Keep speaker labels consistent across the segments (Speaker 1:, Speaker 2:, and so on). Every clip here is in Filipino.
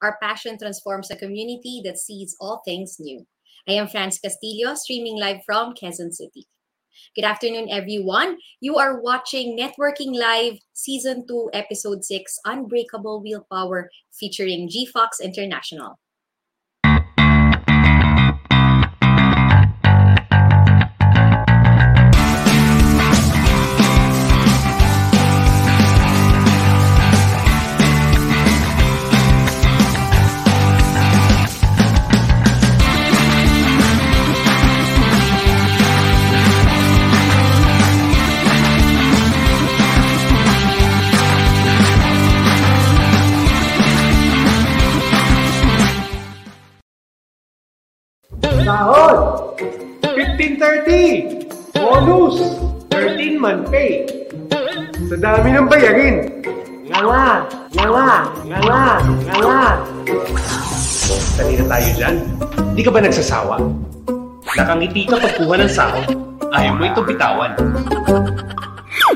Speaker 1: Our passion transforms a community that sees all things new. I am Franz Castillo, streaming live from Quezon City. Good afternoon, everyone. You are watching Networking Live Season 2, Episode 6, Unbreakable Willpower, featuring G Fox International.
Speaker 2: 1530! Bonus! 13 man pay! Sa dami ng bayarin! Nganga! Nganga! Nganga! Nganga! Sali na tayo dyan. Di ka ba nagsasawa? Nakangiti ka pagkuha ng sahod. Ayaw mo ito bitawan.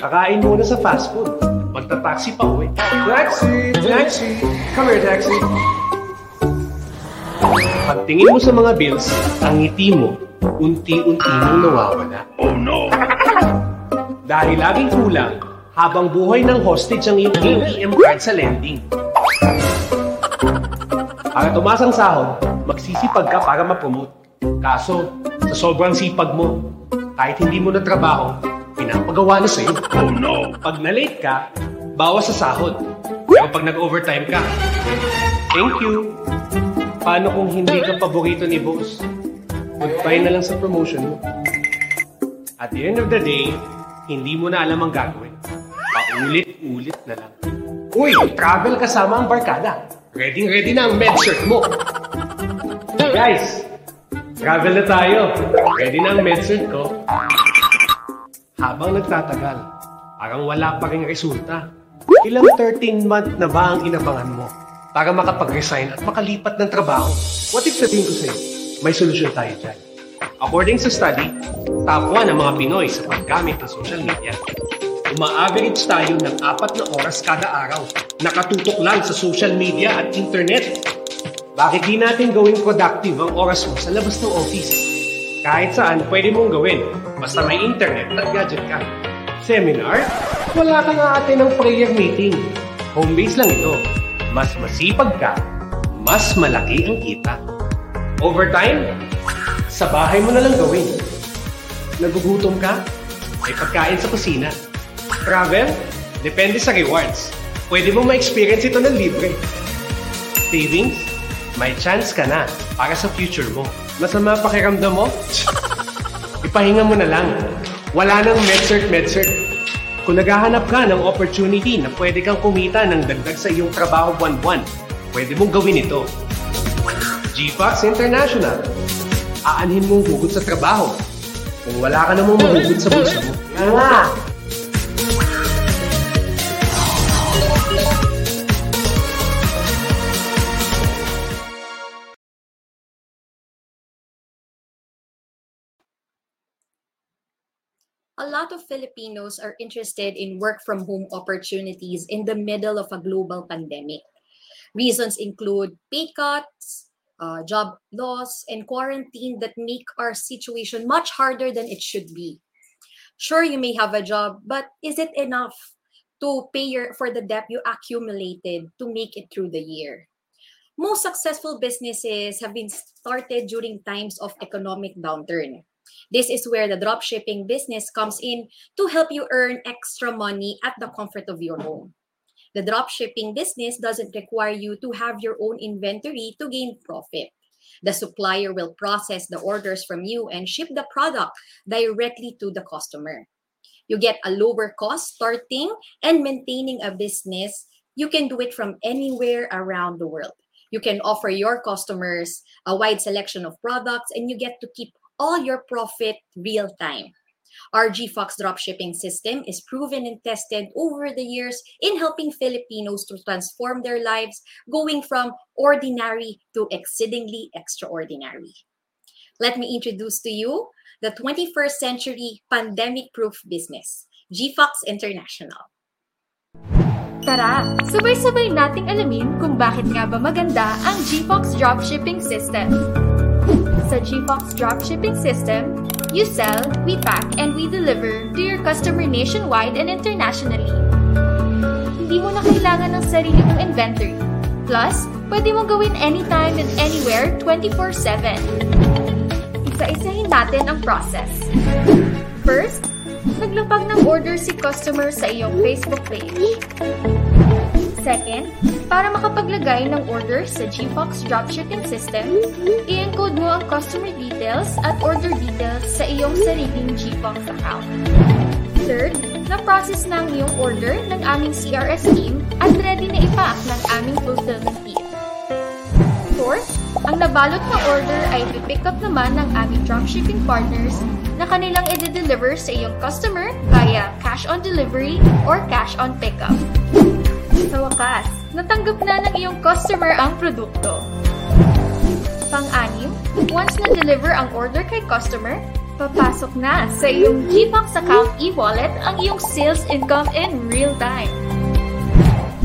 Speaker 2: Kakain muna sa fast food. Magta-taxi pa uwi. Taxi! Taxi! Come here, taxi! Pagtingin mo sa mga bills, ang ngiti mo, unti-unti nang nawawala. Oh no! Dahil laging kulang, habang buhay ng hostage ang iyong ATM card sa lending. Para tumaas ang sahod, magsisipag ka para ma-promote. Kaso, sa sobrang sipag mo, kahit hindi mo na trabaho, pinapagawa na sa'yo. Oh no! Pag na-late ka, bawas sa sahod. Pero pag nag-overtime ka, thank you! Paano kung hindi ka paborito ni boss? Goodbye na lang sa promotion mo. At the end of the day, hindi mo na alam ang gagawin. Paulit-ulit na lang. Uy, travel kasama ang barkada. Ready ready na ang med-cert mo. Guys, travel na tayo. Ready na ang med-cert ko. Habang nagtatagal, parang wala pa rin resulta. Ilang 13 month na ba ang inabangan mo? para makapag-resign at makalipat ng trabaho. What if sabihin ko sa'yo, may solusyon tayo dyan. According sa study, top 1 ang mga Pinoy sa paggamit ng social media. Uma-average tayo ng apat na oras kada araw. Nakatutok lang sa social media at internet. Bakit di natin gawing productive ang oras mo sa labas ng office? Kahit saan pwede mong gawin, basta may internet at gadget ka. Seminar? Wala ka nga ate ng prayer meeting. Home base lang ito mas masipag ka, mas malaki ang kita. Overtime, sa bahay mo na lang gawin. Nagugutom ka, may pagkain sa kusina. Travel, depende sa rewards. Pwede mo ma-experience ito ng libre. Savings, may chance ka na para sa future mo. Masama pakiramdam mo? Ipahinga mo na lang. Wala nang MedCert MedCert. Kung naghahanap ka ng opportunity na pwede kang kumita ng dagdag sa iyong trabaho buwan-buwan, pwede mong gawin ito. GFox International. Aanhin mong hugot sa trabaho. Kung wala ka namang mahugot sa bulsa mo. Nga!
Speaker 1: A lot of Filipinos are interested in work from home opportunities in the middle of a global pandemic. Reasons include pay cuts, uh, job loss, and quarantine that make our situation much harder than it should be. Sure, you may have a job, but is it enough to pay your, for the debt you accumulated to make it through the year? most successful businesses have been started during times of economic downturn. This is where the dropshipping business comes in to help you earn extra money at the comfort of your home. The dropshipping business doesn't require you to have your own inventory to gain profit. The supplier will process the orders from you and ship the product directly to the customer. You get a lower cost starting and maintaining a business. You can do it from anywhere around the world. You can offer your customers a wide selection of products and you get to keep all your profit real time. Our GFox dropshipping system is proven and tested over the years in helping Filipinos to transform their lives, going from ordinary to exceedingly extraordinary. Let me introduce to you the 21st century pandemic proof business, GFox International.
Speaker 3: Tara, sabay-sabay nating alamin kung bakit nga ba maganda ang GFox dropshipping system. Sa GFox dropshipping system, you sell, we pack, and we deliver to your customer nationwide and internationally. Hindi mo na kailangan ng sarili mong inventory. Plus, pwede mo gawin anytime and anywhere 24-7. Isa-isahin natin ang process. First, naglapag ng order si customer sa iyong Facebook page. Second, para makapaglagay ng order sa GFox dropshipping system, i-encode mo ang customer details at order details sa iyong sariling GFox account. Third, na-process na ang iyong order ng aming CRS team at ready na ipack ng aming fulfillment team. Fourth, ang nabalot na order ay pipick up naman ng aming dropshipping partners na kanilang i-deliver sa iyong customer via cash on delivery or cash on pickup. Sa wakas, natanggap na ng iyong customer ang produkto. Pang-anim, once na-deliver ang order kay customer, papasok na sa iyong GFox account e-wallet ang iyong sales income in real time.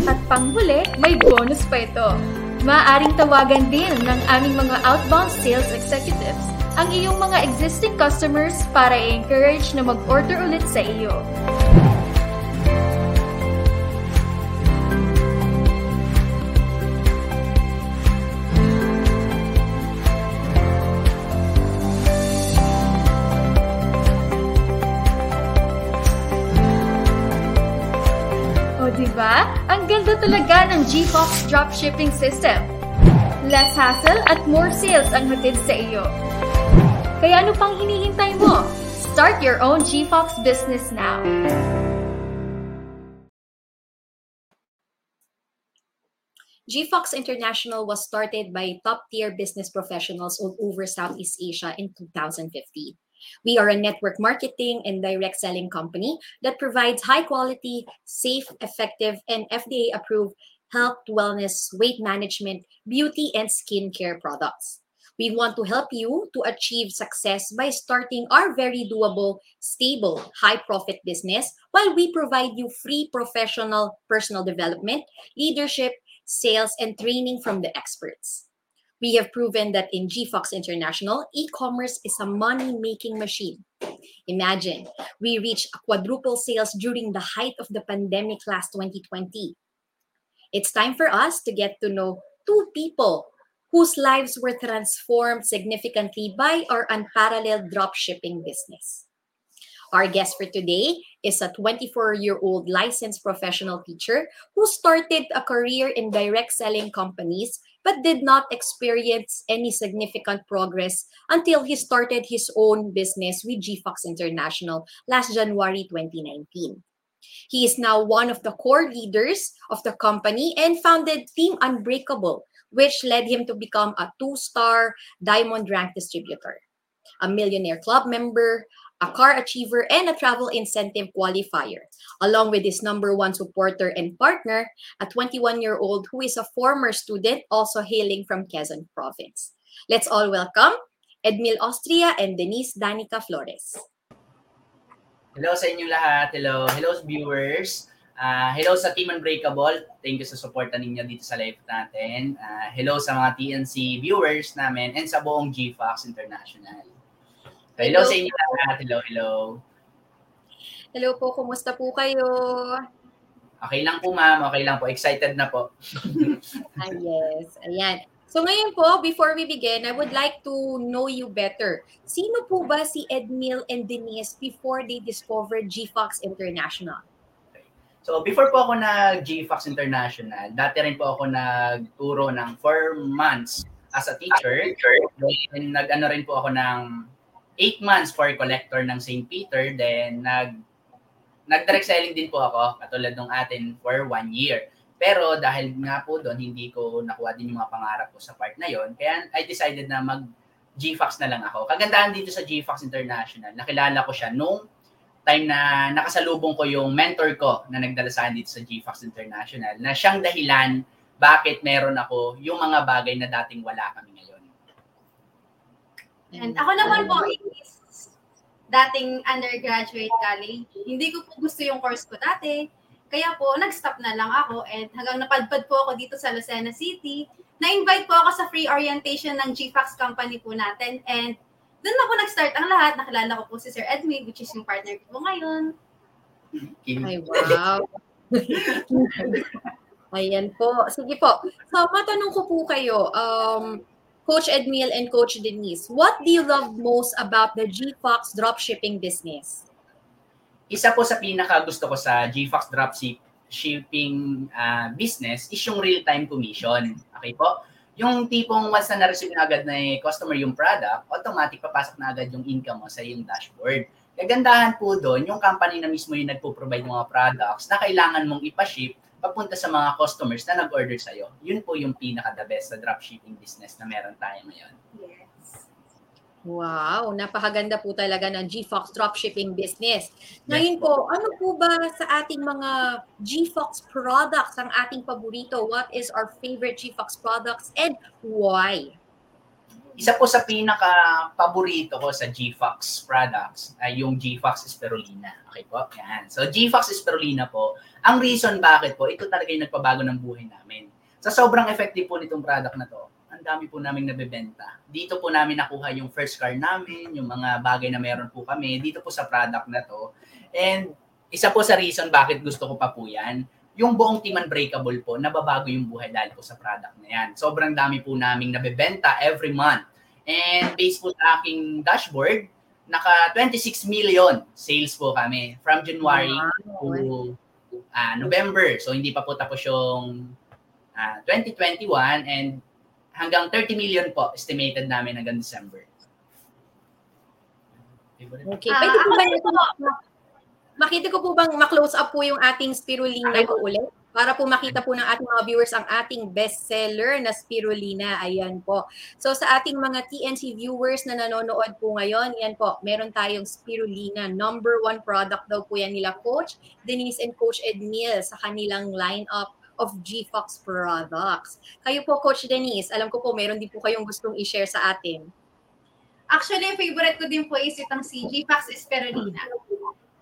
Speaker 3: At panghuli, may bonus pa ito. Maaaring tawagan din ng aming mga outbound sales executives ang iyong mga existing customers para i-encourage na mag-order ulit sa iyo. Talaga ng GFox dropshipping system. Less hassle at more sales ang hatid sa iyo. Kaya ano pang hinihintay mo? Start your own GFox business now.
Speaker 1: GFox International was started by top-tier business professionals all over Southeast Asia in 2015. We are a network marketing and direct selling company that provides high quality, safe, effective, and FDA approved health, wellness, weight management, beauty, and skincare products. We want to help you to achieve success by starting our very doable, stable, high profit business while we provide you free professional personal development, leadership, sales, and training from the experts. We have proven that in GFox International, e-commerce is a money-making machine. Imagine, we reached a quadruple sales during the height of the pandemic last 2020. It's time for us to get to know two people whose lives were transformed significantly by our unparalleled dropshipping business. Our guest for today is a 24 year old licensed professional teacher who started a career in direct selling companies but did not experience any significant progress until he started his own business with GFox International last January 2019. He is now one of the core leaders of the company and founded Team Unbreakable, which led him to become a two star diamond rank distributor, a millionaire club member, a car achiever, and a travel incentive qualifier, along with his number one supporter and partner, a 21 year old who is a former student also hailing from Quezon Province. Let's all welcome Edmil Austria and Denise Danica Flores.
Speaker 4: Hello sa inyo lahat. Hello. Hello viewers. Uh, hello sa Team Unbreakable. Thank you sa suporta ninyo dito sa live natin. Uh, hello sa mga TNC viewers namin and sa buong GFox International. Hello, hello sa inyo lahat. Hello, hello.
Speaker 1: Hello po, kumusta po kayo?
Speaker 4: Okay lang po, ma'am. Okay lang po. Excited na po.
Speaker 1: Ah, yes. Ayan. So ngayon po, before we begin, I would like to know you better. Sino po ba si Edmil and Denise before they discovered GFox International?
Speaker 4: So, before po ako nag-GFox International, dati rin po ako nagturo ng 4 months as a teacher. Then, nag-ano rin po ako ng 8 months for collector ng St. Peter. Then, nag nag-direct selling din po ako, katulad ng atin, for one year. Pero dahil nga po doon, hindi ko nakuha din yung mga pangarap ko sa part na yon, kaya I decided na mag GFox na lang ako. Kagandahan dito sa GFox International, nakilala ko siya nung time na nakasalubong ko yung mentor ko na nagdala sa dito sa GFox International na siyang dahilan bakit meron ako yung mga bagay na dating wala kami ngayon.
Speaker 5: And ako naman po is dating undergraduate college. Hindi ko po gusto yung course ko dati. Kaya po, nag-stop na lang ako and hanggang napadpad po ako dito sa Lucena City. Na-invite po ako sa free orientation ng GFAX company po natin and doon na po nag-start ang lahat. Nakilala ko po si Sir Edwin, which is yung partner ko po ngayon.
Speaker 1: Ay, wow. Ayan po. Sige po. So, matanong ko po kayo, um, Coach Edmil and Coach Denise, what do you love most about the GFox dropshipping business?
Speaker 4: isa po sa pinaka gusto ko sa GFox Dropship shipping ah, business is yung real-time commission. Okay po? Yung tipong once na na-receive na agad na eh, customer yung product, automatic papasok na agad yung income mo sa yung dashboard. Kagandahan po doon, yung company na mismo yung nagpo-provide ng mga products na kailangan mong ipaship papunta sa mga customers na nag-order sa'yo. Yun po yung pinaka-the best sa dropshipping business na meron tayo ngayon.
Speaker 5: Yes.
Speaker 1: Wow, napakaganda po talaga ng GFox dropshipping business. Ngayon po, ano po ba sa ating mga GFox products ang ating paborito? What is our favorite GFox products and why?
Speaker 4: Isa po sa pinaka-paborito ko sa GFox products ay yung GFox Spirulina. Okay po? Yan. So, GFox Spirulina po, ang reason bakit po, ito talaga yung nagpabago ng buhay namin. Sa sobrang effective po nitong product na to, ang dami po namin nabebenta. Dito po namin nakuha yung first car namin, yung mga bagay na meron po kami, dito po sa product na to. And isa po sa reason bakit gusto ko pa po yan, yung buong team unbreakable po, nababago yung buhay dahil po sa product na yan. Sobrang dami po naming nabebenta every month. And based po sa aking dashboard, naka 26 million sales po kami from January to ah, November. So hindi pa po tapos yung ah, 2021 and hanggang 30 million po estimated namin hanggang December.
Speaker 1: Okay.
Speaker 5: Ah,
Speaker 1: Pwede po ba. Makita ko po bang ma-close up po yung ating spirulina po ulit? Para po makita po ng ating mga viewers ang ating bestseller na spirulina. Ayan po. So sa ating mga TNC viewers na nanonood po ngayon, yan po, meron tayong spirulina. Number one product daw po yan nila Coach Denise and Coach Edmil sa kanilang lineup of GFox products. Kayo po, Coach Denise, alam ko po meron din po kayong gustong i-share sa atin.
Speaker 5: Actually, favorite ko din po is itong si GFAX Spirulina.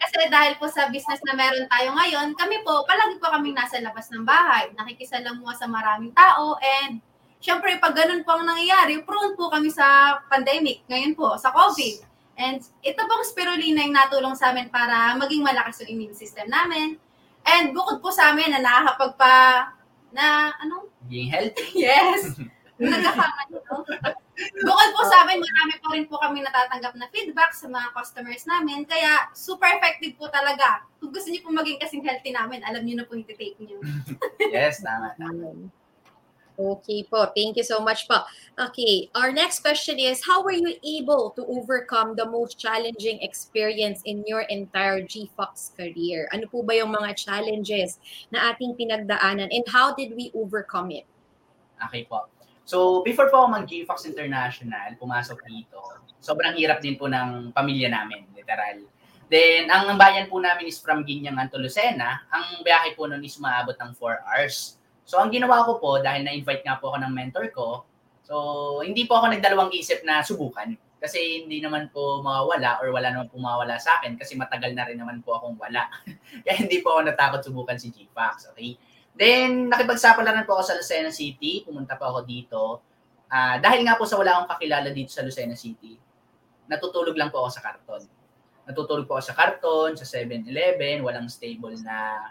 Speaker 5: Kasi dahil po sa business na meron tayo ngayon, kami po, palagi po kaming nasa labas ng bahay. Nakikisalamuha sa maraming tao and syempre pag ganun po ang nangyayari, prone po kami sa pandemic ngayon po, sa COVID. And ito pong spirulina yung natulong sa amin para maging malakas yung immune system namin. And bukod po sa amin na nakakapagpa na ano?
Speaker 4: Being healthy.
Speaker 5: Yes. Nagkakama nito. Bukod po sa amin, marami pa rin po kami natatanggap na feedback sa mga customers namin. Kaya super effective po talaga. Kung gusto niyo po maging kasing healthy namin, alam niyo na po yung take niyo.
Speaker 4: Yes, tama. tama.
Speaker 1: Okay po. Thank you so much po. Okay, our next question is, how were you able to overcome the most challenging experience in your entire GFox career? Ano po ba yung mga challenges na ating pinagdaanan and how did we overcome it?
Speaker 4: Okay po. So, before po ako mag-GFox International, pumasok dito, sobrang hirap din po ng pamilya namin, literal. Then, ang bayan po namin is from Ginyangan to Lucena. Ang biyahe po nun is maabot ng 4 hours. So, ang ginawa ko po, dahil na-invite nga po ako ng mentor ko, so, hindi po ako nagdalawang isip na subukan. Kasi hindi naman po mawawala or wala naman po mawawala sa akin kasi matagal na rin naman po akong wala. Kaya hindi po ako natakot subukan si GFax. Okay? Then, nakipagsapalaran po ako sa Lucena City. Pumunta po ako dito. Ah, dahil nga po sa wala akong kakilala dito sa Lucena City, natutulog lang po ako sa karton. Natutulog po ako sa karton, sa 7-Eleven, walang stable na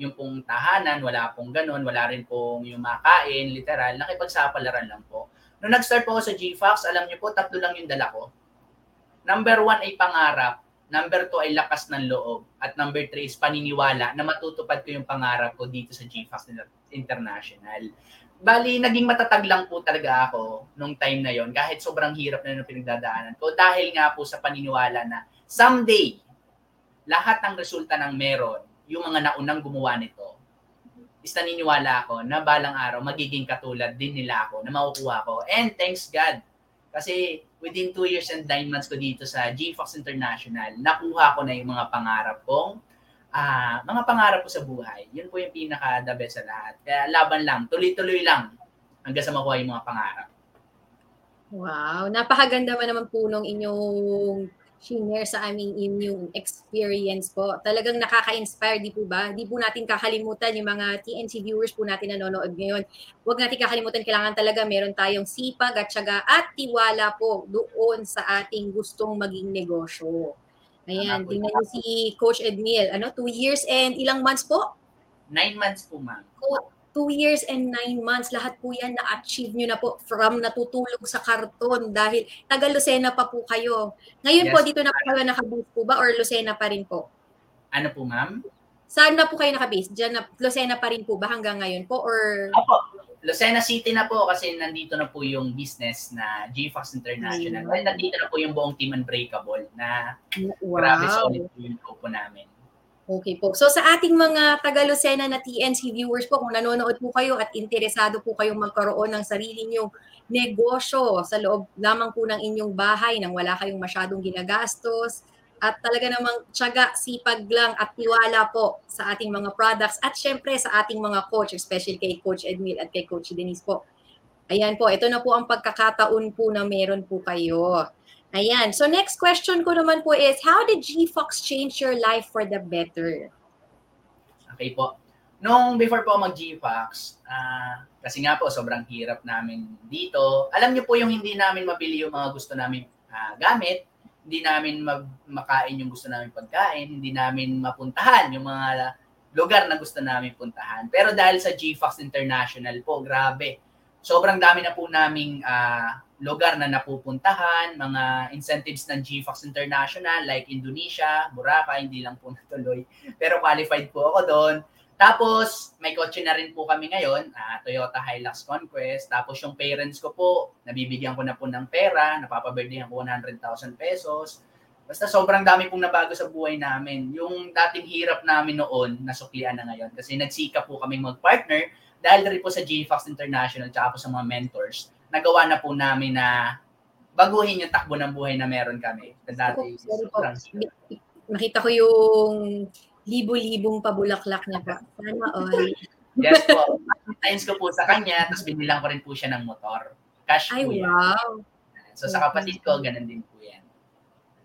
Speaker 4: yung pong tahanan, wala pong ganun, wala rin pong yung makain, literal, nakipagsapalaran lang po. Nung nag-start po ako sa GFAX, alam niyo po, tatlo lang yung dala ko. Number one ay pangarap, number two ay lakas ng loob, at number three is paniniwala na matutupad ko yung pangarap ko dito sa GFAX International. Bali, naging matatag lang po talaga ako nung time na yon kahit sobrang hirap na yung pinagdadaanan ko dahil nga po sa paniniwala na someday, lahat ng resulta ng meron, yung mga naunang gumawa nito, is naniniwala ako na balang araw magiging katulad din nila ako na makukuha ko. And thanks God. Kasi within two years and nine months ko dito sa GFox International, nakuha ko na yung mga pangarap kong ah mga pangarap ko sa buhay. Yun po yung pinaka the best sa lahat. Kaya laban lang, tuloy-tuloy lang hanggang sa makuha yung mga pangarap.
Speaker 1: Wow, napakaganda man naman po nung inyong share sa aming inyong experience po. Talagang nakaka-inspire, di po ba? Di po natin kakalimutan yung mga TNC viewers po natin nanonood ngayon. Huwag natin kakalimutan, kailangan talaga meron tayong sipag at syaga at tiwala po doon sa ating gustong maging negosyo. Ayan, tingnan niyo si Coach Edmil. Ano, two years and ilang months po?
Speaker 4: Nine months po, ma'am.
Speaker 1: Two years and nine months, lahat po yan na-achieve nyo na po from natutulog sa karton dahil taga Lucena pa po kayo. Ngayon po,
Speaker 4: Yes.
Speaker 1: dito na po kayo nakabase po ba or Lucena pa rin po?
Speaker 4: Ano po, ma'am?
Speaker 1: Saan na po kayo nakabase? Diyan na, Lucena pa rin po ba hanggang ngayon po? Or
Speaker 4: Apo, Lucena City na po kasi nandito na po yung business na GFox International.
Speaker 1: Ayun.
Speaker 4: Nandito na po yung buong team Unbreakable na grabe
Speaker 1: wow.
Speaker 4: solid po yung grupo namin.
Speaker 1: Okay po. So sa ating mga taga Lucena na TNC viewers po, kung nanonood po kayo at interesado po kayong magkaroon ng sarili nyong negosyo sa loob lamang po ng inyong bahay nang wala kayong masyadong ginagastos at talaga namang tiyaga, sipag lang at tiwala po sa ating mga products at syempre sa ating mga coach, especially kay Coach Edmil at kay Coach Denise po. Ayan po, ito na po ang pagkakataon po na meron po kayo. Ayan. So next question ko naman po is, how did GFox change your life for the better?
Speaker 4: Okay po. Nung before po mag-GFAX, ah, kasi nga po sobrang hirap namin dito. Alam niyo po yung hindi namin mabili yung mga gusto namin ah, gamit, hindi namin mag- makain yung gusto namin pagkain, hindi namin mapuntahan yung mga lugar na gusto namin puntahan. Pero dahil sa GFAX International po, grabe. Sobrang dami na po naming ah, lugar na napupuntahan, mga incentives ng GFAX International like Indonesia, Boracay, hindi lang po natuloy. Pero qualified po ako doon. Tapos, may kotse na rin po kami ngayon, ah, Toyota Hilux Conquest. Tapos yung parents ko po, nabibigyan ko na po ng pera, napapabirthdayan ko 100,000 pesos. Basta sobrang dami pong nabago sa buhay namin. Yung dating hirap namin noon, nasuklian na ngayon. Kasi nagsika po kami mag-partner dahil rin po sa GFAX International tsaka po sa mga mentors. Nagawa na po namin na baguhin yung takbo ng buhay na meron kami. Dati, sobrang
Speaker 1: Nakita ko yung libo-libong pabulaklak niya po. Sana all.
Speaker 4: Yes po. Thanks ko po sa kanya, tapos binilang ko rin po siya ng motor. Cash
Speaker 1: Ay,
Speaker 4: po yan.
Speaker 1: wow.
Speaker 4: So sa kapatid ko, ganun din po.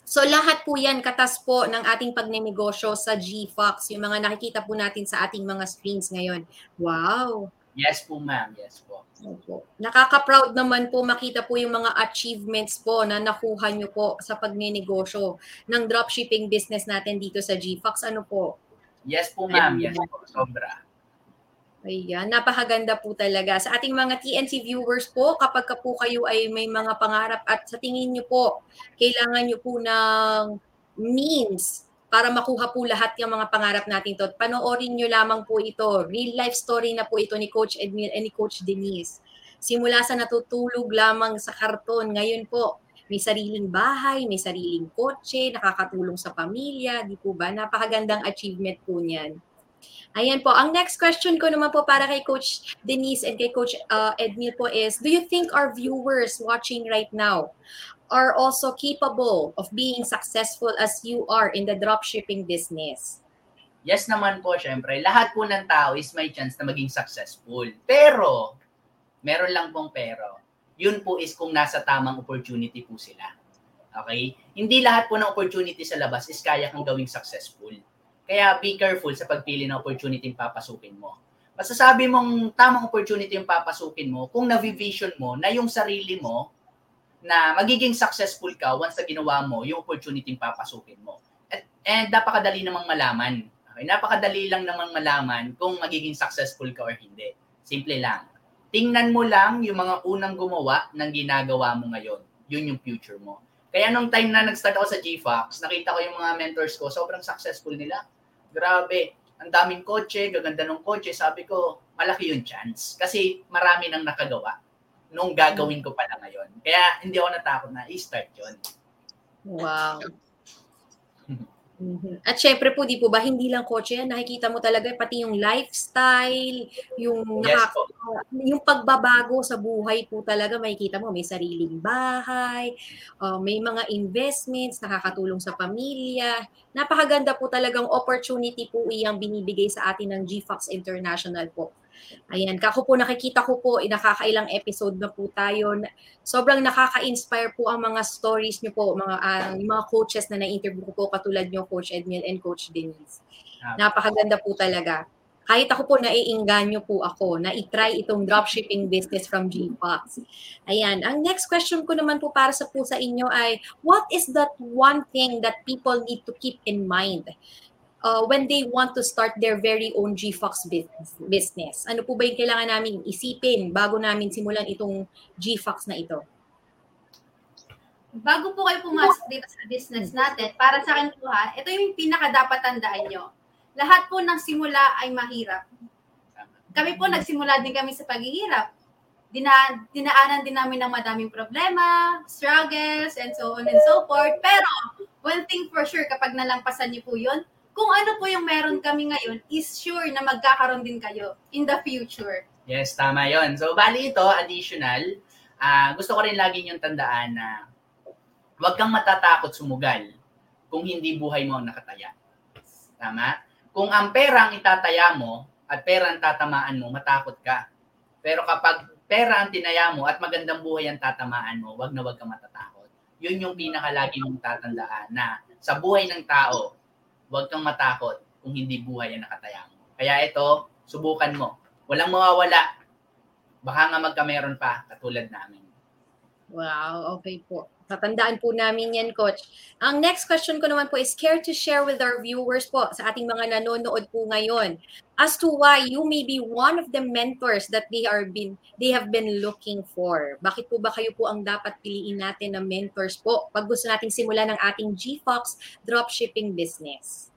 Speaker 1: So lahat po yan katas po ng ating pagnenegosyo sa GFox, yung mga nakikita po natin sa ating mga screens ngayon. Wow!
Speaker 4: Yes po ma'am, yes po.
Speaker 1: Opo. Nakaka-proud naman po makita po yung mga achievements po na nakuha nyo po sa pagnenegosyo ng dropshipping business natin dito sa GFox. Ano po?
Speaker 4: Yes po ma'am, yes po. Sobra.
Speaker 1: Ayan, napakaganda po talaga. Sa ating mga TNC viewers po, kapag ka po kayo ay may mga pangarap at sa tingin nyo po, kailangan nyo po ng means para makuha po lahat yung mga pangarap natin to. Panoorin nyo lamang po ito. Real life story na po ito ni Coach Edmil and ni Coach Denise. Simula sa natutulog lamang sa karton, ngayon po, may sariling bahay, may sariling kotse, nakakatulong sa pamilya, di po ba? Napakagandang achievement po niyan. Ayan po. Ang next question ko naman po para kay Coach Denise and kay Coach uh, Edmil po is, do you think our viewers watching right now are also capable of being successful as you are in the dropshipping business?
Speaker 4: Yes naman po, syempre. Lahat po ng tao is may chance na maging successful. Pero, meron lang pong pero. Yun po is kung nasa tamang opportunity po sila. Okay? Hindi lahat po ng opportunity sa labas is kaya kang gawing successful. Kaya be careful sa pagpili ng opportunity yung papasukin mo. Masasabi mong tamang opportunity yung papasukin mo kung na-vision mo na yung sarili mo na magiging successful ka once na ginawa mo yung opportunity yung papasukin mo. At, and napakadali namang malaman. Okay, napakadali lang naman malaman kung magiging successful ka or hindi. Simple lang. Tingnan mo lang yung mga unang gumawa ng ginagawa mo ngayon. Yun yung future mo. Kaya nung time na nag-start ako sa GFox, nakita ko yung mga mentors ko, sobrang successful nila. Grabe. Ang daming kotse, gaganda ng kotse. Sabi ko, malaki yung chance. Kasi marami nang nakagawa nung gagawin ko pala ngayon. Kaya hindi ako natakot na i-start yun.
Speaker 1: Wow. Mhm. At syempre po, di po ba, hindi lang kotse yan, nakikita mo talaga pati yung lifestyle, yung,
Speaker 4: Yes po.
Speaker 1: yung pagbabago sa buhay po talaga, makikita mo, may sariling bahay, uh, may mga investments, nakakatulong sa pamilya. Napakaganda po talagang opportunity po iyang binibigay sa atin ng GFox International po. Ayan, kako po nakikita ko po, eh, nakakailang episode na po tayo. Sobrang nakaka-inspire po ang mga stories niyo po, mga yung mga coaches na na-interview ko po katulad niyo Coach Edmil and Coach Denise. Napakaganda po talaga. Kahit ako po naiinganyo po ako na i-try itong dropshipping business from GFox. Ayan, ang next question ko naman po para sa po sa inyo ay what is that one thing that people need to keep in mind uh, when they want to start their very own GFox business. Ano po ba yung kailangan namin isipin bago namin simulan itong GFox na ito?
Speaker 5: Bago po kayo pumasok dito sa business natin, para sa akin po ha, ito yung pinaka dapat tandaan nyo. Lahat po ng simula ay mahirap. Kami po, nagsimula din kami sa paghihirap. Dina, dinaanan din namin ng madaming problema, struggles, and so on and so forth. Pero, one thing for sure, kapag nalampasan niyo po yun, kung ano po yung meron kami ngayon, is sure na magkakaroon din kayo in the future.
Speaker 4: Yes, tama yon. So, bali ito, additional, ah gusto ko rin lagi yung tandaan na huwag kang matatakot sumugal kung hindi buhay mo ang nakataya. Tama? Kung ang pera ang itataya mo at pera ang tatamaan mo, matakot ka. Pero kapag pera ang tinaya mo at magandang buhay ang tatamaan mo, wag na wag kang matatakot. Yun yung pinakalagi mong tatandaan na sa buhay ng tao, wag kang matakot kung hindi buhay ang nakataya mo. Kaya ito, subukan mo. Walang mawawala. Baka nga magkameron pa, katulad namin.
Speaker 1: Wow, okay po. Tatandaan po namin yan, Coach. Ang next question ko naman po is care to share with our viewers po sa ating mga nanonood po ngayon as to why you may be one of the mentors that they are been they have been looking for. Bakit po ba kayo po ang dapat piliin natin na mentors po pag gusto nating simulan ng ating GFox dropshipping business?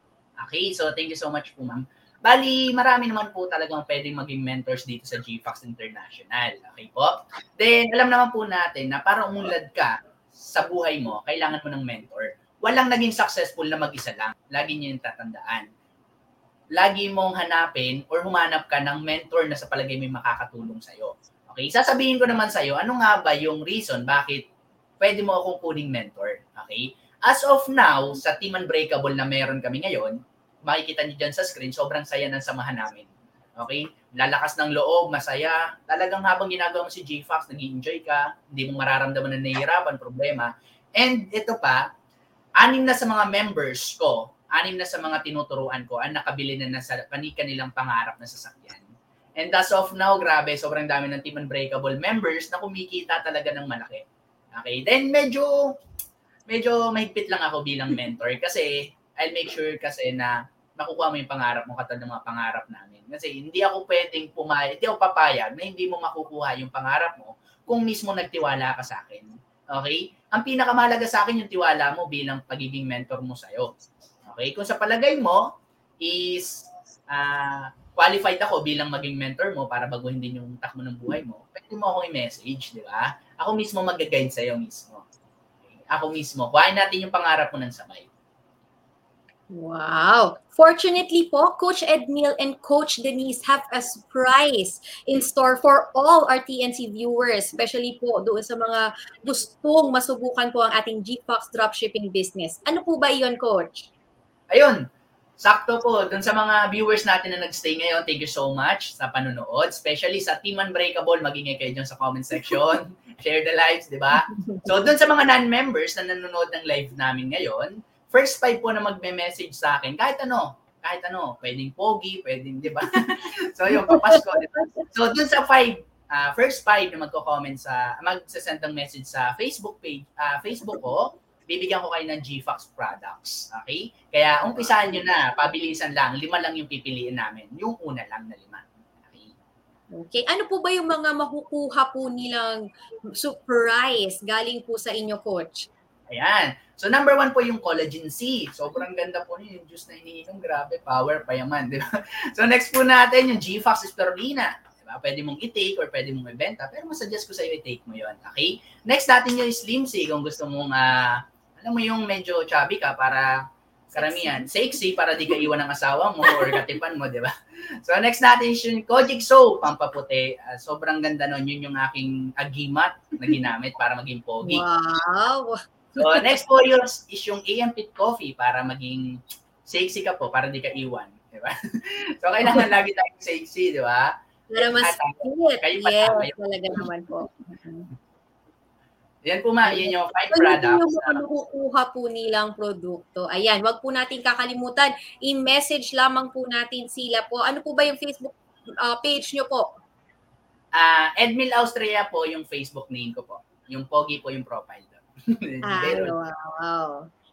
Speaker 4: Okay, so thank you so much po, ma'am. Bali, marami naman po talagang pwedeng maging mentors dito sa GFox International. Okay po? Then, alam naman po natin na para umunlad ka sa buhay mo, kailangan mo ng mentor. Walang naging successful na mag-isa lang. Lagi niyo yung tatandaan. Lagi mong hanapin or humanap ka ng mentor na sa palagay may makakatulong sa'yo. Okay? Sasabihin ko naman sa'yo, ano nga ba yung reason bakit pwede mo akong kuning mentor? Okay? As of now, sa Team Unbreakable na meron kami ngayon, makikita niyo dyan sa screen, sobrang saya ng samahan namin. Okay? Lalakas ng loob, masaya. Talagang habang ginagawa mo si J-Fox, nag enjoy ka, hindi mo mararamdaman na nahihirapan, problema. And ito pa, anim na sa mga members ko, anim na sa mga tinuturuan ko, ang nakabili na nasa panika nilang pangarap na sasakyan. And as of now, grabe, sobrang dami ng Team Unbreakable members na kumikita talaga ng malaki. Okay? Then medyo, medyo mahigpit lang ako bilang mentor kasi I'll make sure kasi na makukuha mo yung pangarap mo katulad ng mga pangarap namin. Kasi hindi ako pwedeng pumayag, hindi ako papayag na hindi mo makukuha yung pangarap mo kung mismo nagtiwala ka sa akin. Okay? Ang pinakamahalaga sa akin yung tiwala mo bilang pagiging mentor mo sa'yo. Okay? Kung sa palagay mo is uh, qualified ako bilang maging mentor mo para baguhin din yung takbo ng buhay mo, pwede mo akong i-message, di ba? Ako mismo mag-guide sa'yo mismo. Okay? Ako mismo. Kuhain natin yung pangarap mo ng sabay.
Speaker 1: Wow! Fortunately po, Coach Edmil and Coach Denise have a surprise in store for all our TNC viewers, especially po doon sa mga gustong masubukan po ang ating GFox dropshipping business. Ano po ba iyon, Coach?
Speaker 4: Ayun, sakto po. Doon sa mga viewers natin na nagstay ngayon, thank you so much sa panonood. Especially sa Team Unbreakable, magingay kayo dyan sa comment section. Share the lives, di ba? So doon sa mga non-members na nanonood ng live namin ngayon, first five po na magme-message sa akin, kahit ano, kahit ano, pwedeng pogi, pwedeng, di ba? so yung papasko, di ba? So dun sa five, uh, first five na magko-comment sa, mag-send ng message sa Facebook page, uh, Facebook ko, bibigyan ko kayo ng GFAX products. Okay? Kaya umpisahan nyo na, pabilisan lang, lima lang yung pipiliin namin. Yung una lang na lima. Okay?
Speaker 1: Okay. Ano po ba yung mga makukuha po nilang surprise galing po sa inyo, Coach?
Speaker 4: Ayan. So number one po yung collagen C. Sobrang ganda po niyo yung juice na iniinom. Grabe, power pa yaman. Di ba? So next po natin yung GFAX Spirulina. Di ba? Pwede mong i-take or pwede mong ibenta. Pero masuggest ko sa iyo i-take mo yon Okay? Next natin yung Slim C. Kung gusto mong, ah, alam mo yung medyo chubby ka para karamihan. Sexy para di ka iwan ng asawa mo or katipan mo, di ba? So next natin yung Kojic Soap, pampaputi. Ah, sobrang ganda nun. Yun yung aking agimat na ginamit para maging pogi.
Speaker 1: Wow!
Speaker 4: So next po yun is yung AM Pit Coffee para maging sexy ka po, para di ka iwan. Di ba? so kailangan lagi tayong sexy, di ba?
Speaker 1: Para mas fit.
Speaker 4: kayo pa
Speaker 1: Yes,
Speaker 4: kayo.
Speaker 1: talaga naman po.
Speaker 4: Yan po ma, yun yung five
Speaker 1: So, yun yung
Speaker 4: products.
Speaker 1: mga nakukuha po nilang produkto. Ayan, wag po natin kakalimutan. I-message lamang po natin sila po. Ano po ba yung Facebook uh, page nyo po?
Speaker 4: Ah, Edmil Austria po yung Facebook name ko po. Yung Pogi po yung profile doon.
Speaker 1: Ay, wow, wow.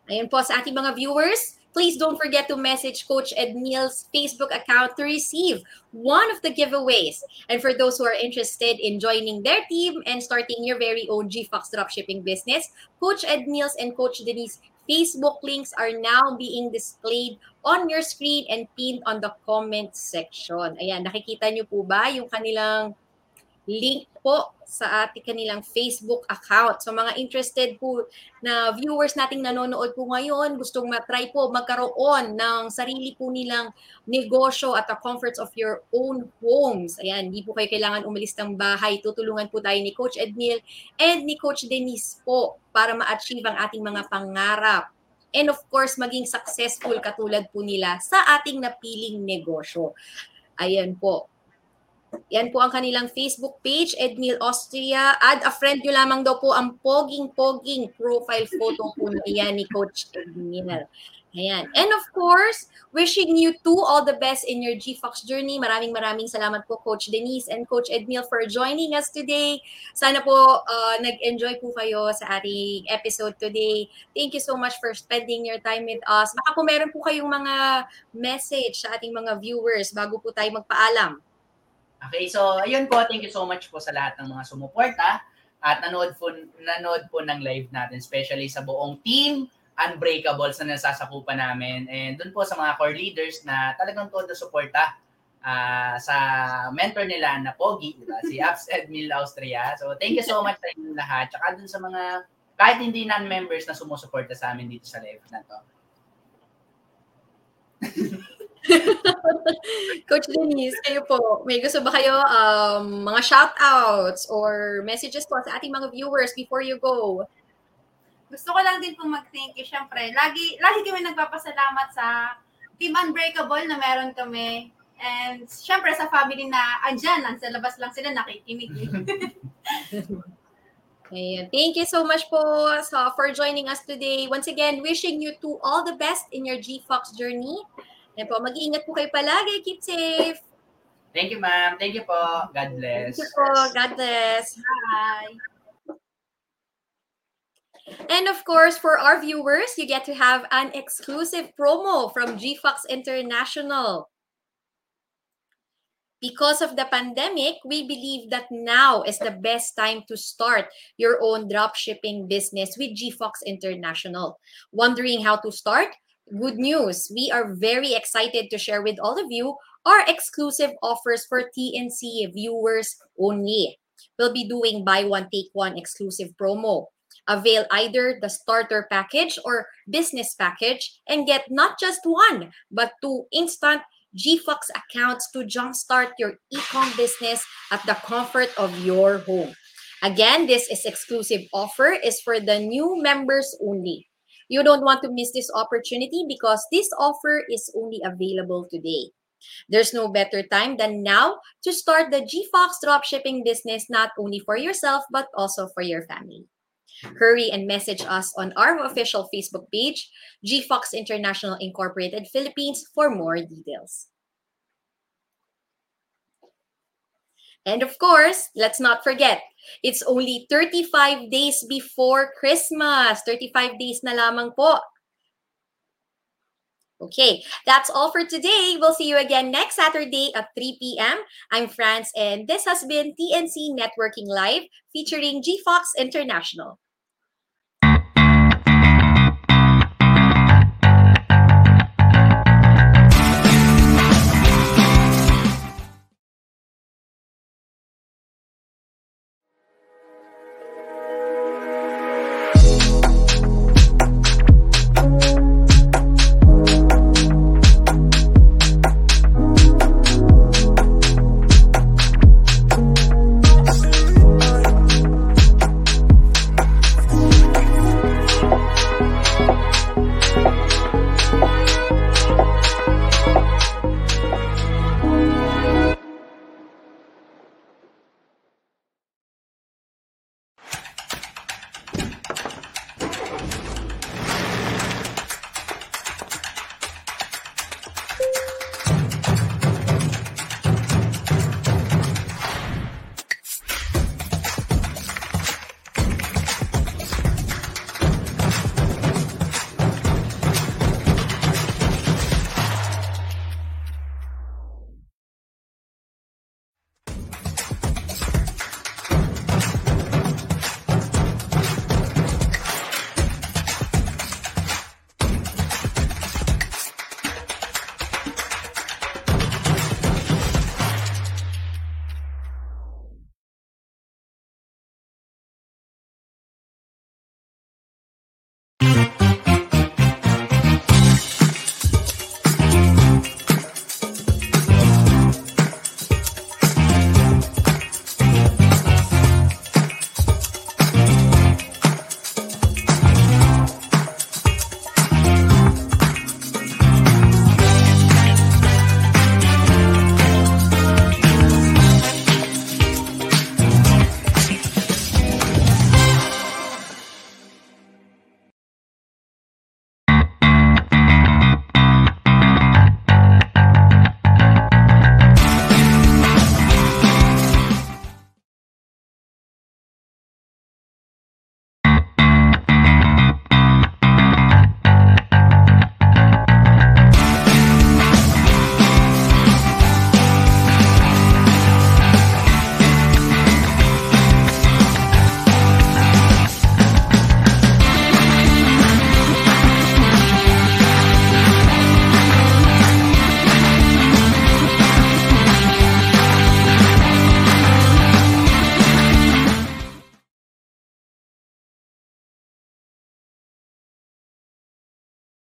Speaker 1: Ayun po sa ating mga viewers, please don't forget to message Coach Edmil's Facebook account to receive one of the giveaways. And for those who are interested in joining their team and starting your very own GFox dropshipping business, Coach Edmil's and Coach Denise Facebook links are now being displayed on your screen and pinned on the comment section. Ayan, nakikita nyo po ba yung kanilang link po sa ating kanilang Facebook account. So mga interested po na viewers nating nanonood po ngayon, gustong matry po magkaroon ng sarili po nilang negosyo at the comforts of your own homes. Ayan, hindi po kayo kailangan umalis ng bahay. Tutulungan po tayo ni Coach Edmil and ni Coach Denise po para ma-achieve ang ating mga pangarap. And of course, maging successful katulad po nila sa ating napiling negosyo. Ayan po. Yan po ang kanilang Facebook page, Edmil Austria. Add a friend nyo lamang daw po ang poging-poging profile photo po niya ni Coach Edmil. Ayan. And of course, wishing you two all the best in your GFox journey. Maraming maraming salamat po Coach Denise and Coach Edmil for joining us today. Sana po uh, nag-enjoy po kayo sa ating episode today. Thank you so much for spending your time with us. Baka po meron po kayong mga message sa ating mga viewers bago po tayo magpaalam.
Speaker 4: Okay, so ayun po, thank you so much po sa lahat ng mga sumuporta at nanood po, nanood po ng live natin, especially sa buong team Unbreakables na nasasakupan namin and dun po sa mga core leaders na talagang todo suporta ah, sa mentor nila na Pogi, di ba? si Abs Edmil Austria. So thank you so much sa inyong lahat. Tsaka dun sa mga kahit hindi non-members na sumusuporta sa amin dito sa live na to.
Speaker 1: Coach Denise, kayo po, may gusto ba kayo um, mga shout-outs or messages po sa ating mga viewers before you go?
Speaker 5: Gusto ko lang din po mag-thank you. Siyempre, lagi, lagi kami nagpapasalamat sa Team Unbreakable na meron kami. And siyempre sa family na andyan, nasa labas lang sila nakikinig.
Speaker 1: Ayan. Thank you so much po sa, for joining us today. Once again, wishing you to all the best in your GFox journey. Ayan po, mag-iingat po kayo palagi. Keep safe.
Speaker 4: Thank you, ma'am. Thank you po. God bless.
Speaker 1: Thank you po. God bless.
Speaker 5: Bye!
Speaker 1: And of course, for our viewers, you get to have an exclusive promo from GFox International. Because of the pandemic, we believe that now is the best time to start your own dropshipping business with GFox International. Wondering how to start? Good news. We are very excited to share with all of you our exclusive offers for TNC viewers only. We'll be doing buy one, take one exclusive promo. Avail either the starter package or business package and get not just one, but two instant GFox accounts to jumpstart your e-com business at the comfort of your home. Again, this is exclusive offer is for the new members only. You don't want to miss this opportunity because this offer is only available today. There's no better time than now to start the GFox dropshipping business not only for yourself but also for your family. Hurry and message us on our official Facebook page, GFox International Incorporated Philippines, for more details. And of course, let's not forget, it's only 35 days before Christmas. 35 days na lamang po. Okay, that's all for today. We'll see you again next Saturday at 3 p.m. I'm France, and this has been TNC Networking Live featuring GFox International.